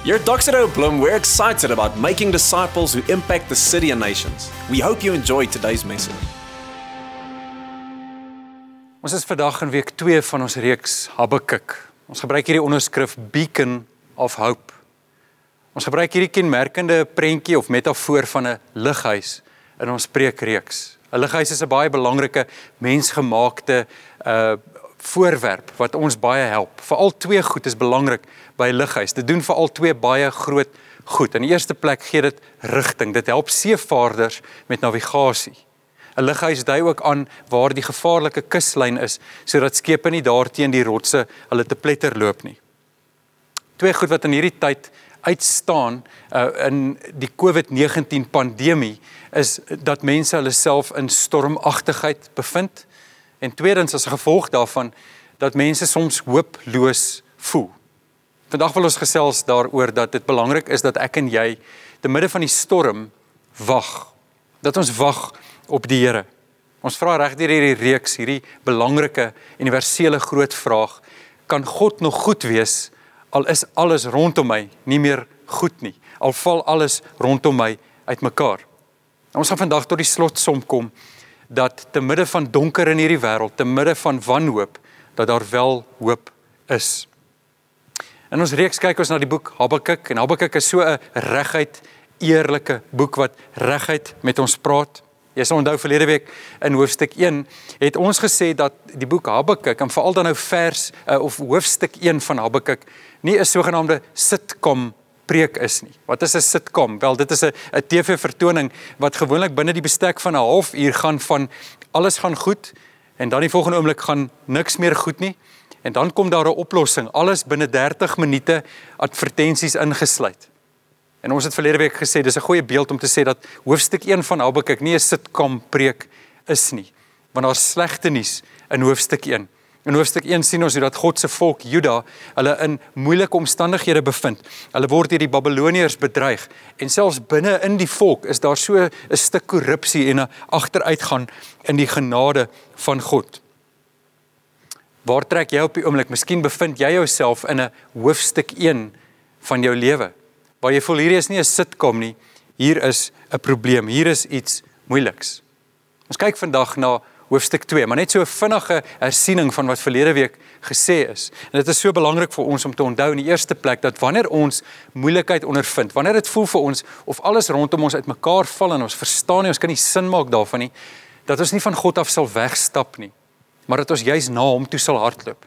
Here at Doxa Deo Bloom, we're excited about making disciples who impact the city and nations. We hope you enjoy today's message. Ons is vandag in week 2 van ons reeks Habakuk. Ons gebruik hierdie onderskrif Beacon of Hope. Ons gebruik hierdie kenmerkende prentjie of metafoor van 'n lighuis in ons preekreeks. 'n Lighuis is 'n baie belangrike mensgemaakte uh voorwerp wat ons baie help. Veral twee goed is belangrik by lighuis. Dit doen veral twee baie groot goed. In die eerste plek gee dit rigting. Dit help seevaarders met navigasie. 'n Lighuis dui ook aan waar die gevaarlike kuslyn is sodat skepe nie daarteen die rotse hulle te pletter loop nie. Twee goed wat in hierdie tyd uitstaan uh, in die COVID-19 pandemie is dat mense hulle self in stormagtigheid bevind en tweedens as gevolg daarvan dat mense soms hooploos voel. Vandag wil ons gesels daaroor dat dit belangrik is dat ek en jy te midde van die storm wag. Dat ons wag op die Here. Ons vra regdeur hierdie reeks hierdie belangrike universele groot vraag: Kan God nog goed wees al is alles rondom my nie meer goed nie? Al val alles rondom my uitmekaar. Ons gaan vandag tot die slotsom kom dat te midde van donker in hierdie wêreld, te midde van wanhoop, dat daar wel hoop is. In ons reeks kyk ons na die boek Habakuk en Habakuk is so 'n reguit eerlike boek wat reguit met ons praat. Jy sal onthou verlede week in hoofstuk 1 het ons gesê dat die boek Habakuk en veral dan nou vers uh, of hoofstuk 1 van Habakuk nie 'n sogenaamde sitcom preek is nie. Wat is 'n sitcom? Wel, dit is 'n 'n TV-vertoning wat gewoonlik binne die bestek van 'n halfuur gaan van alles gaan goed en dan die volgende oomblik gaan niks meer goed nie en dan kom daar 'n oplossing, alles binne 30 minute advertensies ingesluit. En ons het verlede week gesê dis 'n goeie beeld om te sê dat hoofstuk 1 van Habakuk nie 'n sitcom preek is nie, want daar's slegte nuus in hoofstuk 1. In hoofstuk 1 sien ons hoe dat God se volk Juda hulle in moeilike omstandighede bevind. Hulle word deur die Babiloniërs bedreig en selfs binne in die volk is daar so 'n stuk korrupsie en 'n agteruitgang in die genade van God. Waar trek jy op die oomblik? Miskien bevind jy jouself in 'n hoofstuk 1 van jou lewe waar jy voel hierdie is nie 'n sitkom nie. Hier is 'n probleem. Hier is iets moeiliks. Ons kyk vandag na hoofstuk 2, maar net so 'n vinnige hersiening van wat verlede week gesê is. En dit is so belangrik vir ons om te onthou in die eerste plek dat wanneer ons moeilikheid ondervind, wanneer dit voel vir ons of alles rondom ons uitmekaar val en ons verstaan nie, ons kan nie sin maak daarvan nie, dat ons nie van God af sal wegstap nie, maar dat ons juis na hom toe sal hardloop.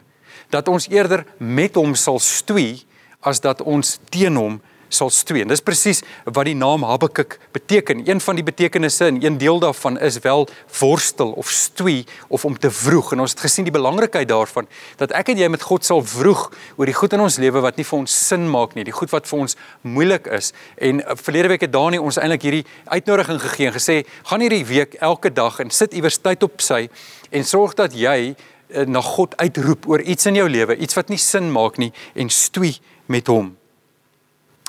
Dat ons eerder met hom sal stoei as dat ons teen hom sal stoei. En dis presies wat die naam Habakuk beteken. Een van die betekenisse en een deel daarvan is wel worstel of stoei of om te vroeg. En ons het gesien die belangrikheid daarvan dat ek en jy met God sal vroeg oor die goed in ons lewe wat nie vir ons sin maak nie, die goed wat vir ons moeilik is. En uh, verlede week het Dani ons eintlik hierdie uitnodiging gegee en gesê, "Gaan hierdie week elke dag en sit iewers tyd op sy en sorg dat jy uh, na God uitroep oor iets in jou lewe, iets wat nie sin maak nie en stoei met hom."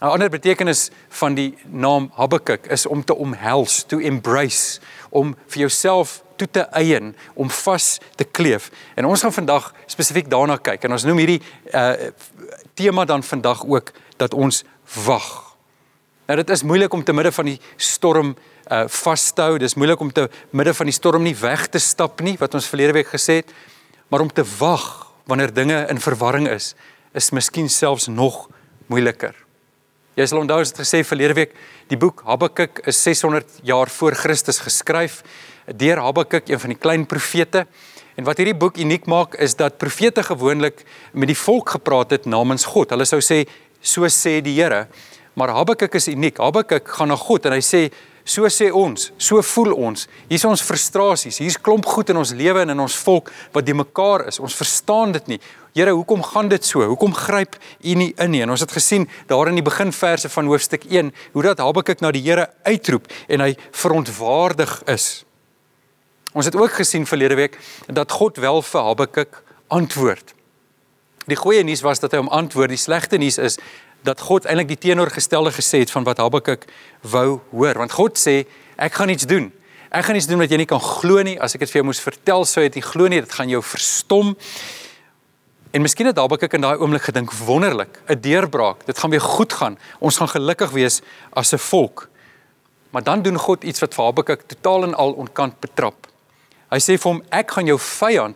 'n Ander betekenis van die naam Habakuk is om te omhels, to embrace, om vir jouself toe te eien, om vas te kleef. En ons gaan vandag spesifiek daarna kyk en ons noem hierdie uh tema dan vandag ook dat ons wag. Nou dit is moeilik om te midde van die storm uh vashou. Dis moeilik om te midde van die storm nie weg te stap nie, wat ons verlede week gesê het, maar om te wag wanneer dinge in verwarring is, is miskien selfs nog moeiliker. Jy sal onthou as dit gesê verlede week, die boek Habakuk is 600 jaar voor Christus geskryf deur Habakuk, een van die klein profete. En wat hierdie boek uniek maak is dat profete gewoonlik met die volk gepraat het namens God. Hulle sou sê so sê die Here. Maar Habakuk is uniek. Habakuk gaan na God en hy sê so sê ons, so voel ons. Hier's ons frustrasies, hier's klomp goed in ons lewe en in ons volk wat die mekaar is. Ons verstaan dit nie. Here, hoekom gaan dit so? Hoekom gryp U nie in nie? En ons het gesien daar in die beginverse van hoofstuk 1 hoe dat Habakuk na die Here uitroep en hy verontwaardig is. Ons het ook gesien verlede week dat God wel vir Habakuk antwoord. Die goeie nuus was dat hy hom antwoord. Die slegte nuus is dat God eintlik die teenoorgestelde gesê het van wat Habakuk wou hoor. Want God sê, ek gaan iets doen. Ek gaan iets doen wat jy nie kan glo nie. As ek dit vir jou moes vertel, sou jy dit nie glo nie. Dit gaan jou verstom. En miskien het Habakuk in daai oomblik gedink wonderlik, 'n deurbraak. Dit gaan weer goed gaan. Ons gaan gelukkig wees as 'n volk. Maar dan doen God iets wat vir Habakuk totaal en al onkant betrap. Hy sê vir hom: "Ek gaan jou vyand,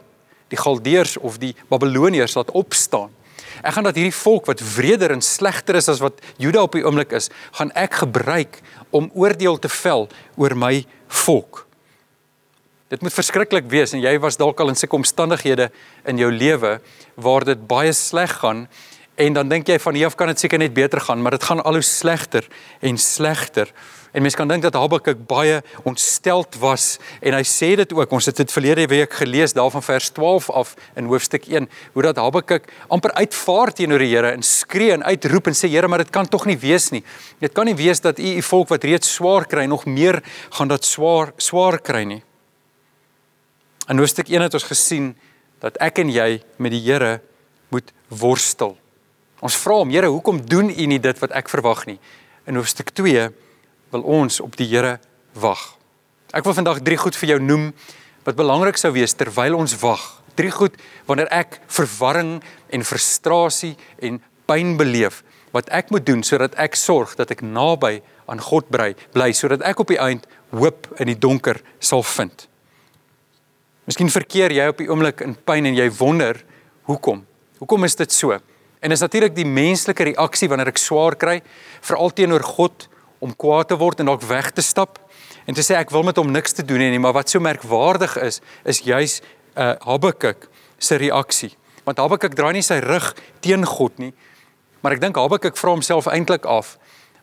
die Galdeërs of die Babiloniërs laat opstaan. Ek gaan dat hierdie volk wat wreder en slegter is as wat Juda op die oomblik is, gaan ek gebruik om oordeel te vel oor my volk." Dit moet verskriklik wees en jy was dalk al in sulke omstandighede in jou lewe waar dit baie sleg gaan en dan dink jy van hier af kan dit seker net beter gaan, maar dit gaan al hoe slegter en slegter. En mens kan dink dat Habakuk baie ontsteld was en hy sê dit ook. Ons het dit verlede week gelees daarvan vers 12 af in hoofstuk 1 hoe dat Habakuk amper uitvaar teenoor die Here en skree en uitroep en sê Here, maar dit kan tog nie wees nie. Dit kan nie wees dat u u volk wat reeds swaar kry nog meer gaan dat swaar swaar kry nie. In hoofstuk 1 het ons gesien dat ek en jy met die Here moet worstel. Ons vra hom, Here, hoekom doen U nie dit wat ek verwag nie? In hoofstuk 2 wil ons op die Here wag. Ek wil vandag drie goed vir jou noem wat belangrik sou wees terwyl ons wag. Drie goed wanneer ek verwarring en frustrasie en pyn beleef wat ek moet doen sodat ek sorg dat ek naby aan God bly, bly sodat ek op die eind hoop in die donker sal vind. Miskien verkeer jy op die oomblik in pyn en jy wonder hoekom? Hoekom is dit so? En is natuurlik die menslike reaksie wanneer ek swaar kry, veral teenoor God om kwaad te word en dalk weg te stap en te sê ek wil met hom niks te doen hê nie, maar wat so merkwaardig is, is juis uh, Habakuk se reaksie. Want Habakuk draai nie sy rug teen God nie, maar ek dink Habakuk vra homself eintlik af,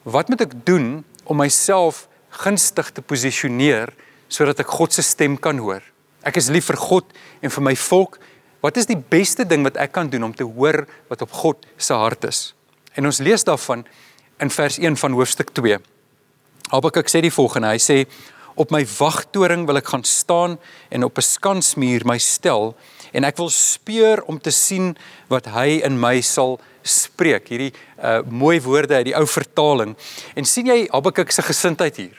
wat moet ek doen om myself gunstig te posisioneer sodat ek God se stem kan hoor? Ek is lief vir God en vir my volk. Wat is die beste ding wat ek kan doen om te hoor wat op God se hart is? En ons lees daarvan in vers 1 van hoofstuk 2. Habakuk sê die volgende. Hy sê op my wagtoring wil ek gaan staan en op 'n skansmuur my stel en ek wil speur om te sien wat hy in my sal spreek. Hierdie uh mooi woorde uit die ou vertaling. En sien jy Habakuk se gesindheid hier?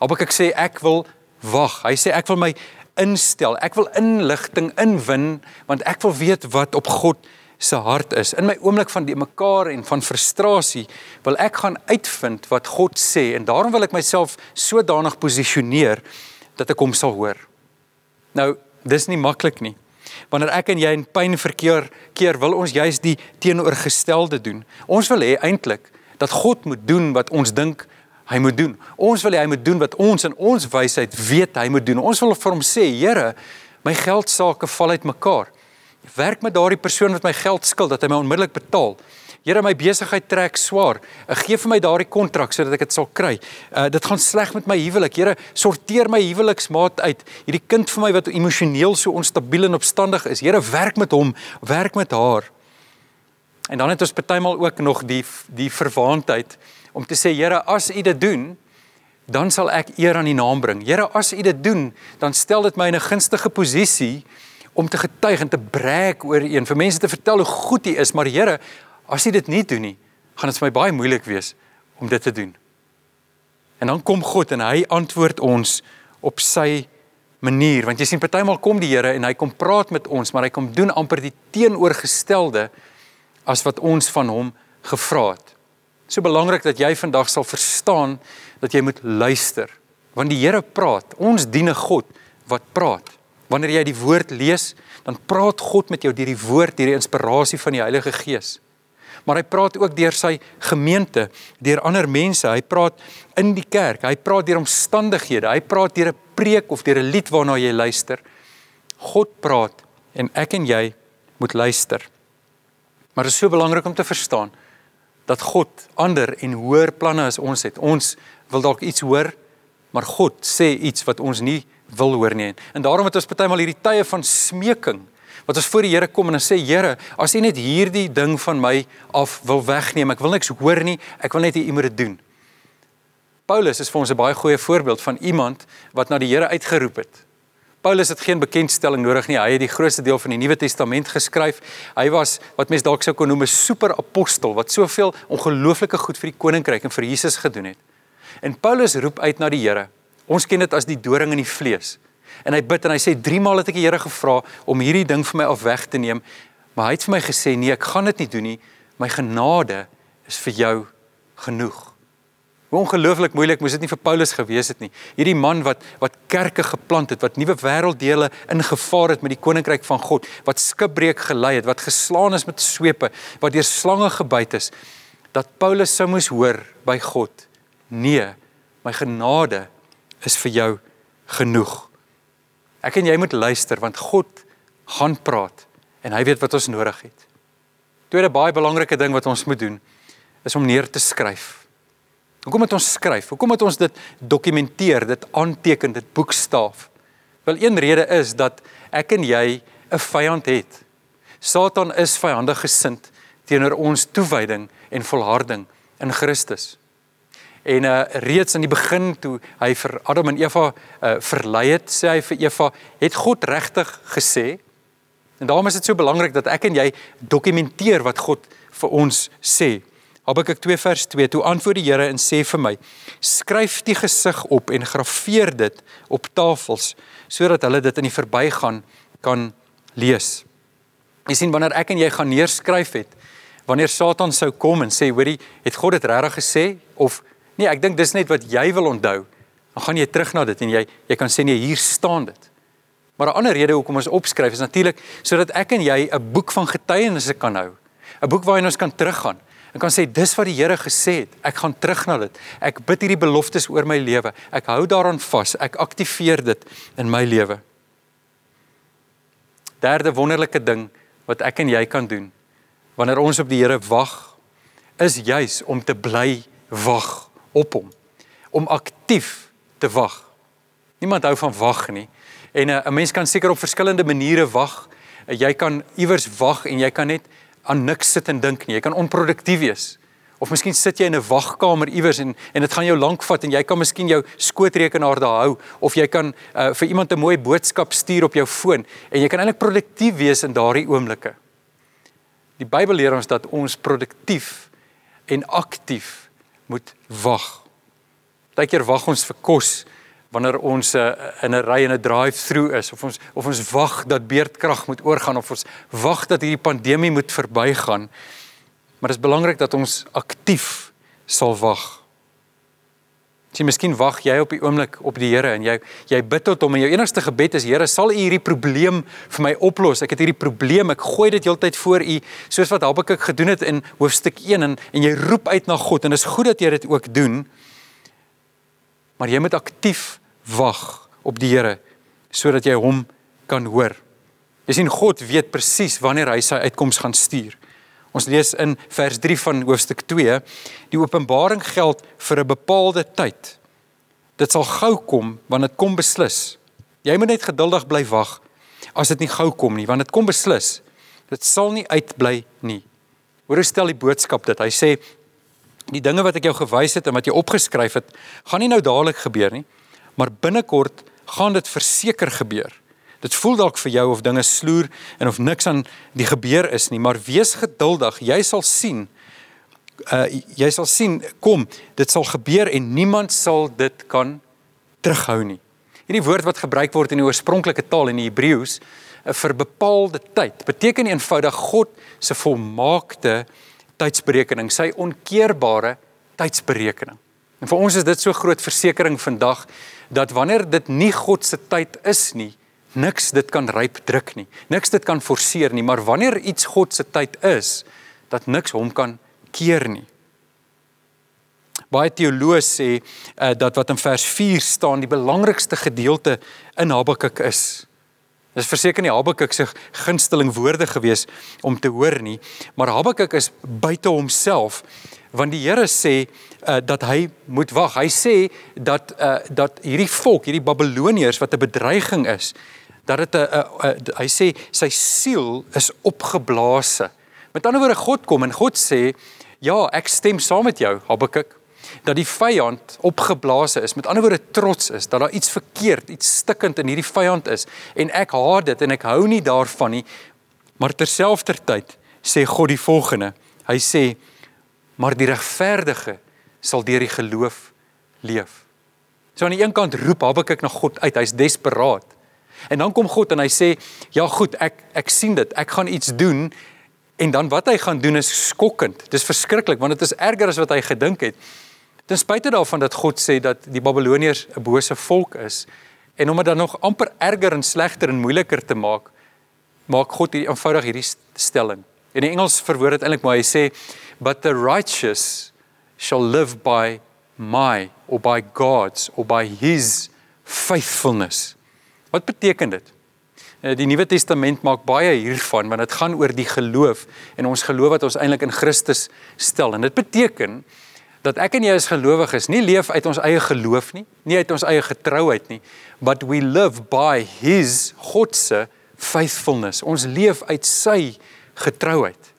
Habakuk sê ek wil wag. Hy sê ek wil my instel. Ek wil inligting inwin want ek wil weet wat op God se hart is. In my oomblik van die mekaar en van frustrasie wil ek gaan uitvind wat God sê en daarom wil ek myself sodanig posisioneer dat ek hom sal hoor. Nou, dis nie maklik nie. Wanneer ek en jy in pyn verkeer keer, wil ons juis die teenoorgestelde doen. Ons wil hê eintlik dat God moet doen wat ons dink hy moet doen. Ons wil hê hy moet doen wat ons in ons wysheid weet hy moet doen. Ons wil vir hom sê, Here, my geld sake val uitmekaar. Werk met daardie persoon wat my geld skuld dat hy my onmiddellik betaal. Here, my besigheid trek swaar. Ek gee vir my daardie kontrak sodat ek dit sal kry. Uh dit gaan sleg met my huwelik. Here, sorteer my huweliksmaat uit. Hierdie kind vir my wat emosioneel so onstabiel en opstandig is. Here, werk met hom, werk met haar. En dan het ons partymal ook nog die die verwaandheid om te sê Here, as U dit doen, dan sal ek eer aan U naam bring. Here, as U dit doen, dan stel dit my in 'n gunstige posisie om te getuig en te breek oor U en vir mense te vertel hoe goed U is, maar Here, as U dit nie doen nie, gaan dit vir my baie moeilik wees om dit te doen. En dan kom God en hy antwoord ons op sy manier want jy sien partymal kom die Here en hy kom praat met ons maar hy kom doen amper die teenoorgestelde as wat ons van hom gevra het. So belangrik dat jy vandag sal verstaan dat jy moet luister. Want die Here praat. Ons dien 'n God wat praat. Wanneer jy die woord lees, dan praat God met jou deur die woord, deur die inspirasie van die Heilige Gees. Maar hy praat ook deur sy gemeente, deur ander mense. Hy praat in die kerk. Hy praat deur omstandighede. Hy praat deur 'n preek of deur 'n lied waarna jy luister. God praat en ek en jy moet luister. Maar dit is so belangrik om te verstaan dat God ander en hoër planne as ons het. Ons wil dalk iets hoor, maar God sê iets wat ons nie wil hoor nie. En daarom het ons partymal hierdie tye van smeking wat ons voor die Here kom en dan sê Here, as U net hierdie ding van my af wil wegneem, ek wil niks hoor nie, ek wil net U moet dit doen. Paulus is vir ons 'n baie goeie voorbeeld van iemand wat na die Here uitgeroep het. Paulus het geen bekendstelling nodig nie. Hy het die grootste deel van die Nuwe Testament geskryf. Hy was wat mense dalk sou kon noem 'n superapostel wat soveel ongelooflike goed vir die koninkryk en vir Jesus gedoen het. En Paulus roep uit na die Here. Ons ken dit as die doring in die vlees. En hy bid en hy sê drie maal het ek die Here gevra om hierdie ding vir my af weg te neem. Maar hy het vir my gesê nee, ek gaan dit nie doen nie. My genade is vir jou genoeg. Hoe ongelooflik moeilik moes dit nie vir Paulus gewees het nie. Hierdie man wat wat kerke geplant het, wat nuwe wêrelddele ingevaar het met die koninkryk van God, wat skipbreek gelei het, wat geslaan is met swepe, wat deur slange gebyt is, dat Paulus sou moes hoor by God. Nee, my genade is vir jou genoeg. Ek en jy moet luister want God gaan praat en hy weet wat ons nodig het. Tweede baie belangrike ding wat ons moet doen is om neer te skryf. Hoekom moet ons skryf? Hoekom moet ons dit dokumenteer, dit aanteken, dit boekstaaf? Wel een rede is dat ek en jy 'n vyand het. Satan is vyandig gesind teenoor ons toewyding en volharding in Christus. En uh reeds aan die begin toe hy vir Adam en Eva uh verlei het, sê hy vir Eva, het God regtig gesê? En daarom is dit so belangrik dat ek en jy dokumenteer wat God vir ons sê. Habakuk 2 vers 2: Toe antwoord die Here en sê vir my: Skryf die gesig op en grafeer dit op tafels sodat hulle dit in die verbygaan kan lees. Jy sien wanneer ek en jy gaan neerskryf het, wanneer Satan sou kom en sê, "Hoorie, het God dit regtig gesê?" of "Nee, ek dink dis net wat jy wil onthou." Dan gaan jy terug na dit en jy jy kan sê, "Nee, hier staan dit." Maar 'n ander rede hoekom ons opskryf is natuurlik sodat ek en jy 'n boek van getuienisse kan hou. 'n Boek waarin ons kan teruggaan en kan sê dis wat die Here gesê het. Ek gaan terug na dit. Ek bid hierdie beloftes oor my lewe. Ek hou daaraan vas. Ek aktiveer dit in my lewe. Derde wonderlike ding wat ek en jy kan doen wanneer ons op die Here wag, is juis om te bly wag op hom. Om aktief te wag. Niemand hou van wag nie. En eh, 'n uh, mens kan seker op verskillende maniere wag. Uh, jy kan iewers wag en jy kan net aan niks sit en dink nie. Jy kan onproduktief wees. Of miskien sit jy in 'n wagkamer iewers en en dit gaan jou lank vat en jy kan miskien jou skootrekenaar daar hou of jy kan uh, vir iemand 'n mooi boodskap stuur op jou foon en jy kan eintlik produktief wees in daardie oomblikke. Die Bybel leer ons dat ons produktief en aktief moet wag. Partykeer wag ons vir kos wanneer ons uh, in 'n ry en 'n drive-through is of ons of ons wag dat beerdkrag moet oorgaan of ons wag dat hierdie pandemie moet verbygaan. Maar dit is belangrik dat ons aktief sal wag. Jy miskien wag jy op die oomblik op die Here en jy jy bid tot hom en jou enigste gebed is Here, sal U hierdie probleem vir my oplos? Ek het hierdie probleem, ek gooi dit heeltyd voor U, soos wat Habakuk gedoen het in hoofstuk 1 en en jy roep uit na God en dit is goed dat jy dit ook doen. Maar jy moet aktief wag op die Here sodat jy hom kan hoor. Jy sien God weet presies wanneer hy sy uitkoms gaan stuur. Ons lees in vers 3 van hoofstuk 2, die openbaring geld vir 'n bepaalde tyd. Dit sal gou kom wanneer dit kom beslis. Jy moet net geduldig bly wag as dit nie gou kom nie, want dit kom beslis. Dit sal nie uitbly nie. Hoor hoe stel die boodskap dit. Hy sê die dinge wat ek jou gewys het en wat jy opgeskryf het, gaan nie nou dadelik gebeur nie maar binnekort gaan dit verseker gebeur. Dit voel dalk vir jou of dinge sloer en of niks aan die gebeur is nie, maar wees geduldig. Jy sal sien. Uh jy sal sien kom, dit sal gebeur en niemand sal dit kan terughou nie. Hierdie woord wat gebruik word in die oorspronklike taal in die Hebreëus uh, vir bepaalde tyd beteken eenvoudig God se volmaakte tydsberekening, sy onkeerbare tydsberekening. En vir ons is dit so groot versekering vandag dat wanneer dit nie God se tyd is nie, niks dit kan ryp druk nie. Niks dit kan forceer nie, maar wanneer iets God se tyd is, dat niks hom kan keer nie. Baie teoloë sê uh, dat wat in vers 4 staan die belangrikste gedeelte in Habakuk is. Dis verseker nie Habakuk se gunsteling woorde gewees om te hoor nie, maar Habakuk is buite homself want die Here sê uh, dat hy moet wag. Hy sê dat uh, dat hierdie volk, hierdie Babiloniërs wat 'n bedreiging is, dat dit 'n hy sê sy siel is opgeblaase. Met ander woorde God kom en God sê, "Ja, ek stem saam met jou, Habakuk." dat die vyand opgeblaase is. Met ander woorde trots is dat daar iets verkeerd, iets stikkend in hierdie vyand is en ek haat dit en ek hou nie daarvan nie. Maar terselfdertyd sê God die volgende. Hy sê maar die regverdige sal deur die geloof leef. So aan die een kant roep Habakuk na God uit, hy's desperaat. En dan kom God en hy sê, "Ja goed, ek ek sien dit. Ek gaan iets doen." En dan wat hy gaan doen is skokkend. Dis verskriklik want dit is erger as wat hy gedink het. Ten spyte daarvan dat God sê dat die Babiloniërs 'n bose volk is en om dit dan nog amper erger en slegter en moeiliker te maak, maak God hierdie eenvoudig hierdie stelling. In die Engels verwoord dit eintlik maar hy sê but the righteous shall live by my or by God's or by his faithfulness. Wat beteken dit? Eh, die Nuwe Testament maak baie hiervan want dit gaan oor die geloof en ons geloof wat ons eintlik in Christus stel en dit beteken dat ek en jy as gelowiges nie leef uit ons eie geloof nie, nie uit ons eie getrouheid nie, but we live by his God se faithfulness. Ons leef uit sy getrouheid.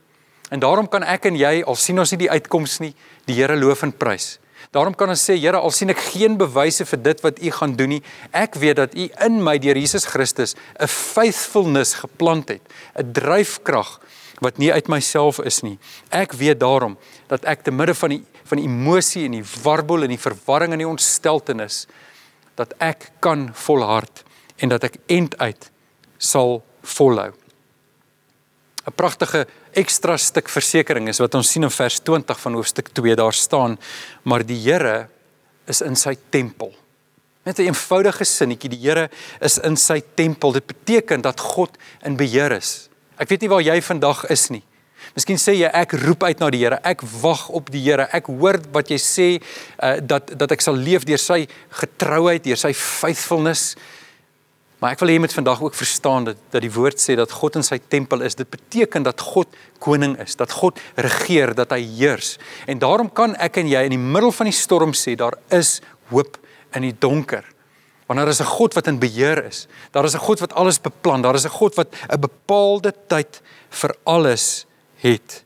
En daarom kan ek en jy al sien ons nie die uitkoms nie, die Here loof en prys. Daarom kan ons sê Here, al sien ek geen bewyse vir dit wat U gaan doen nie, ek weet dat U in my deur Jesus Christus 'n faithfulness geplant het, 'n dryfkrag wat nie uit myself is nie. Ek weet daarom dat ek te midde van die van die emosie en die warbel en die verwarring en die ontsteltenis dat ek kan volhard en dat ek end uit sal volhou. 'n Pragtige ekstra stuk versekering is wat ons sien in vers 20 van hoofstuk 2 daar staan, maar die Here is in sy tempel. Met 'n eenvoudige sinnetjie, die Here is in sy tempel. Dit beteken dat God in beheer is. Ek weet nie waar jy vandag is nie. Miskien sê jy ek roep uit na die Here. Ek wag op die Here. Ek hoor wat jy sê uh, dat dat ek sal leef deur sy getrouheid, deur sy faithfulness. Maar ek wil hê jy moet vandag ook verstaan dat dat die woord sê dat God in sy tempel is. Dit beteken dat God koning is, dat God regeer, dat hy heers. En daarom kan ek en jy in die middel van die storm sê daar is hoop in die donker. Want daar is 'n God wat in beheer is. Daar is 'n God wat alles beplan. Daar is 'n God wat 'n bepaalde tyd vir alles het.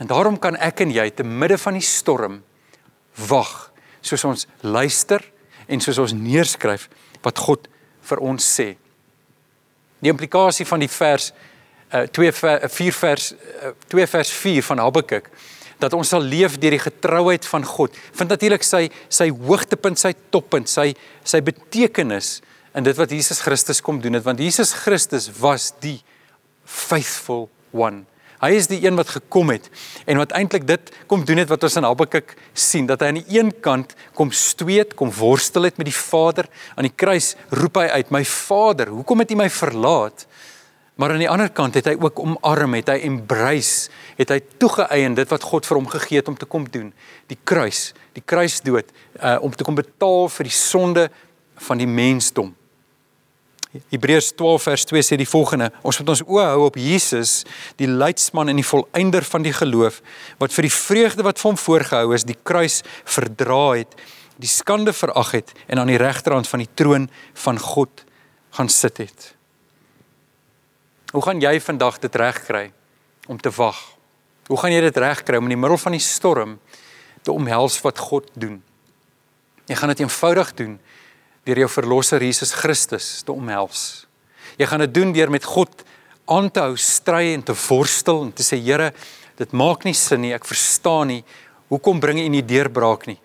En daarom kan ek en jy te midde van die storm wag, soos ons luister en soos ons neerskryf wat God vir ons sê. Die implikasie van die vers uh 2 4 vers uh, 2 vers 4 van Habakuk dat ons sal leef deur die getrouheid van God. Vind natuurlik sy sy hoogtepunt, sy toppunt, sy sy betekenis in dit wat Jesus Christus kom doen het want Jesus Christus was die faithful one. Hy is die een wat gekom het en wat eintlik dit kom doen het wat ons in Habakuk sien dat hy aan die een kant kom stoet, kom worstel het met die Vader, aan die kruis roep hy uit: "My Vader, hoekom het U my verlaat?" Maar aan die ander kant het hy ook omarm, het hy embrace, het hy toegeëien dit wat God vir hom gegee het om te kom doen, die kruis, die kruisdood, uh om te kom betaal vir die sonde van die mensdom. Hebreërs 12 vers 2 sê die volgende: Ons moet ons oë hou op Jesus, die leidsman en die volëinder van die geloof, wat vir die vreugde wat vir hom voorgehou is, die kruis verdra het, die skande verag het en aan die regterhand van die troon van God gaan sit het. Hoe gaan jy vandag dit regkry om te wag? Hoe gaan jy dit regkry om in die middel van die storm te omhels wat God doen? Jy gaan dit eenvoudig doen deur jou verlosser Jesus Christus te omhels. Jy gaan dit doen deur met God aan te hou stry en te worstel en te sê Here, dit maak nie sin nie, ek verstaan nie. Hoekom bring U nie deurbraak nie?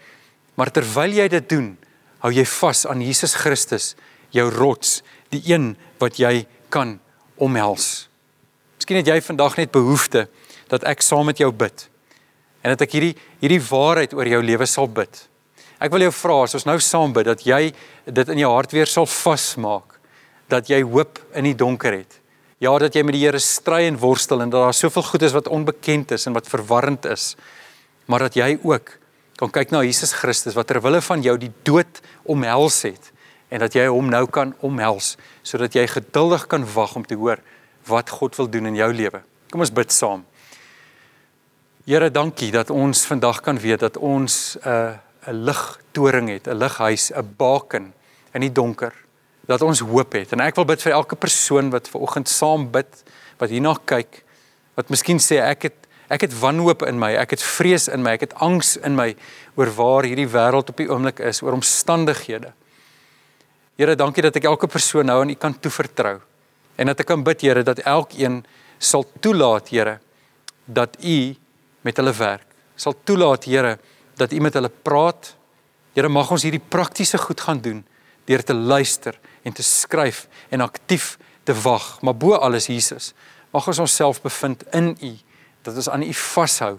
Maar terwyl jy dit doen, hou jy vas aan Jesus Christus, jou rots, die een wat jy kan omhels. Miskien het jy vandag net behoefte dat ek saam met jou bid en dat ek hierdie hierdie waarheid oor jou lewe sal bid. Ek wil jou vra as ons nou saam bid dat jy dit in jou hart weer sal vasmaak dat jy hoop in die donker het. Ja, dat jy met die Here stry en worstel en dat daar soveel goed is wat onbekend is en wat verwarrend is. Maar dat jy ook kan kyk na Jesus Christus wat ter wille van jou die dood omhels het en dat jy hom nou kan omhels sodat jy geduldig kan wag om te hoor wat God wil doen in jou lewe. Kom ons bid saam. Here, dankie dat ons vandag kan weet dat ons 'n uh, 'n ligtoring het, 'n lighuis, 'n baken in die donker dat ons hoop het. En ek wil bid vir elke persoon wat ver oggend saam bid, wat hierna kyk, wat miskien sê ek het ek het wanhoop in my, ek het vrees in my, ek het angs in my oor waar hierdie wêreld op die oomblik is, oor omstandighede. Here, dankie dat ek elke persoon nou aan U kan toevertrou. En dat ek kan bid, Here, dat elkeen sal toelaat, Here, dat U met hulle werk. Sal toelaat, Here, dat U met hulle praat. Here mag ons hierdie praktiese goed gaan doen deur te luister en te skryf en aktief te wag. Maar bo alles Jesus, mag ons onsself bevind in U, dat ons aan U vashou,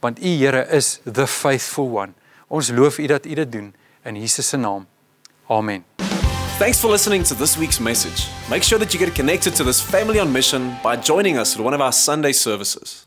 want U Here is the faithful one. Ons loof U dat U dit doen in Jesus se naam. Amen. Thanks for listening to this week's message. Make sure that you get connected to this family on mission by joining us at one of our Sunday services.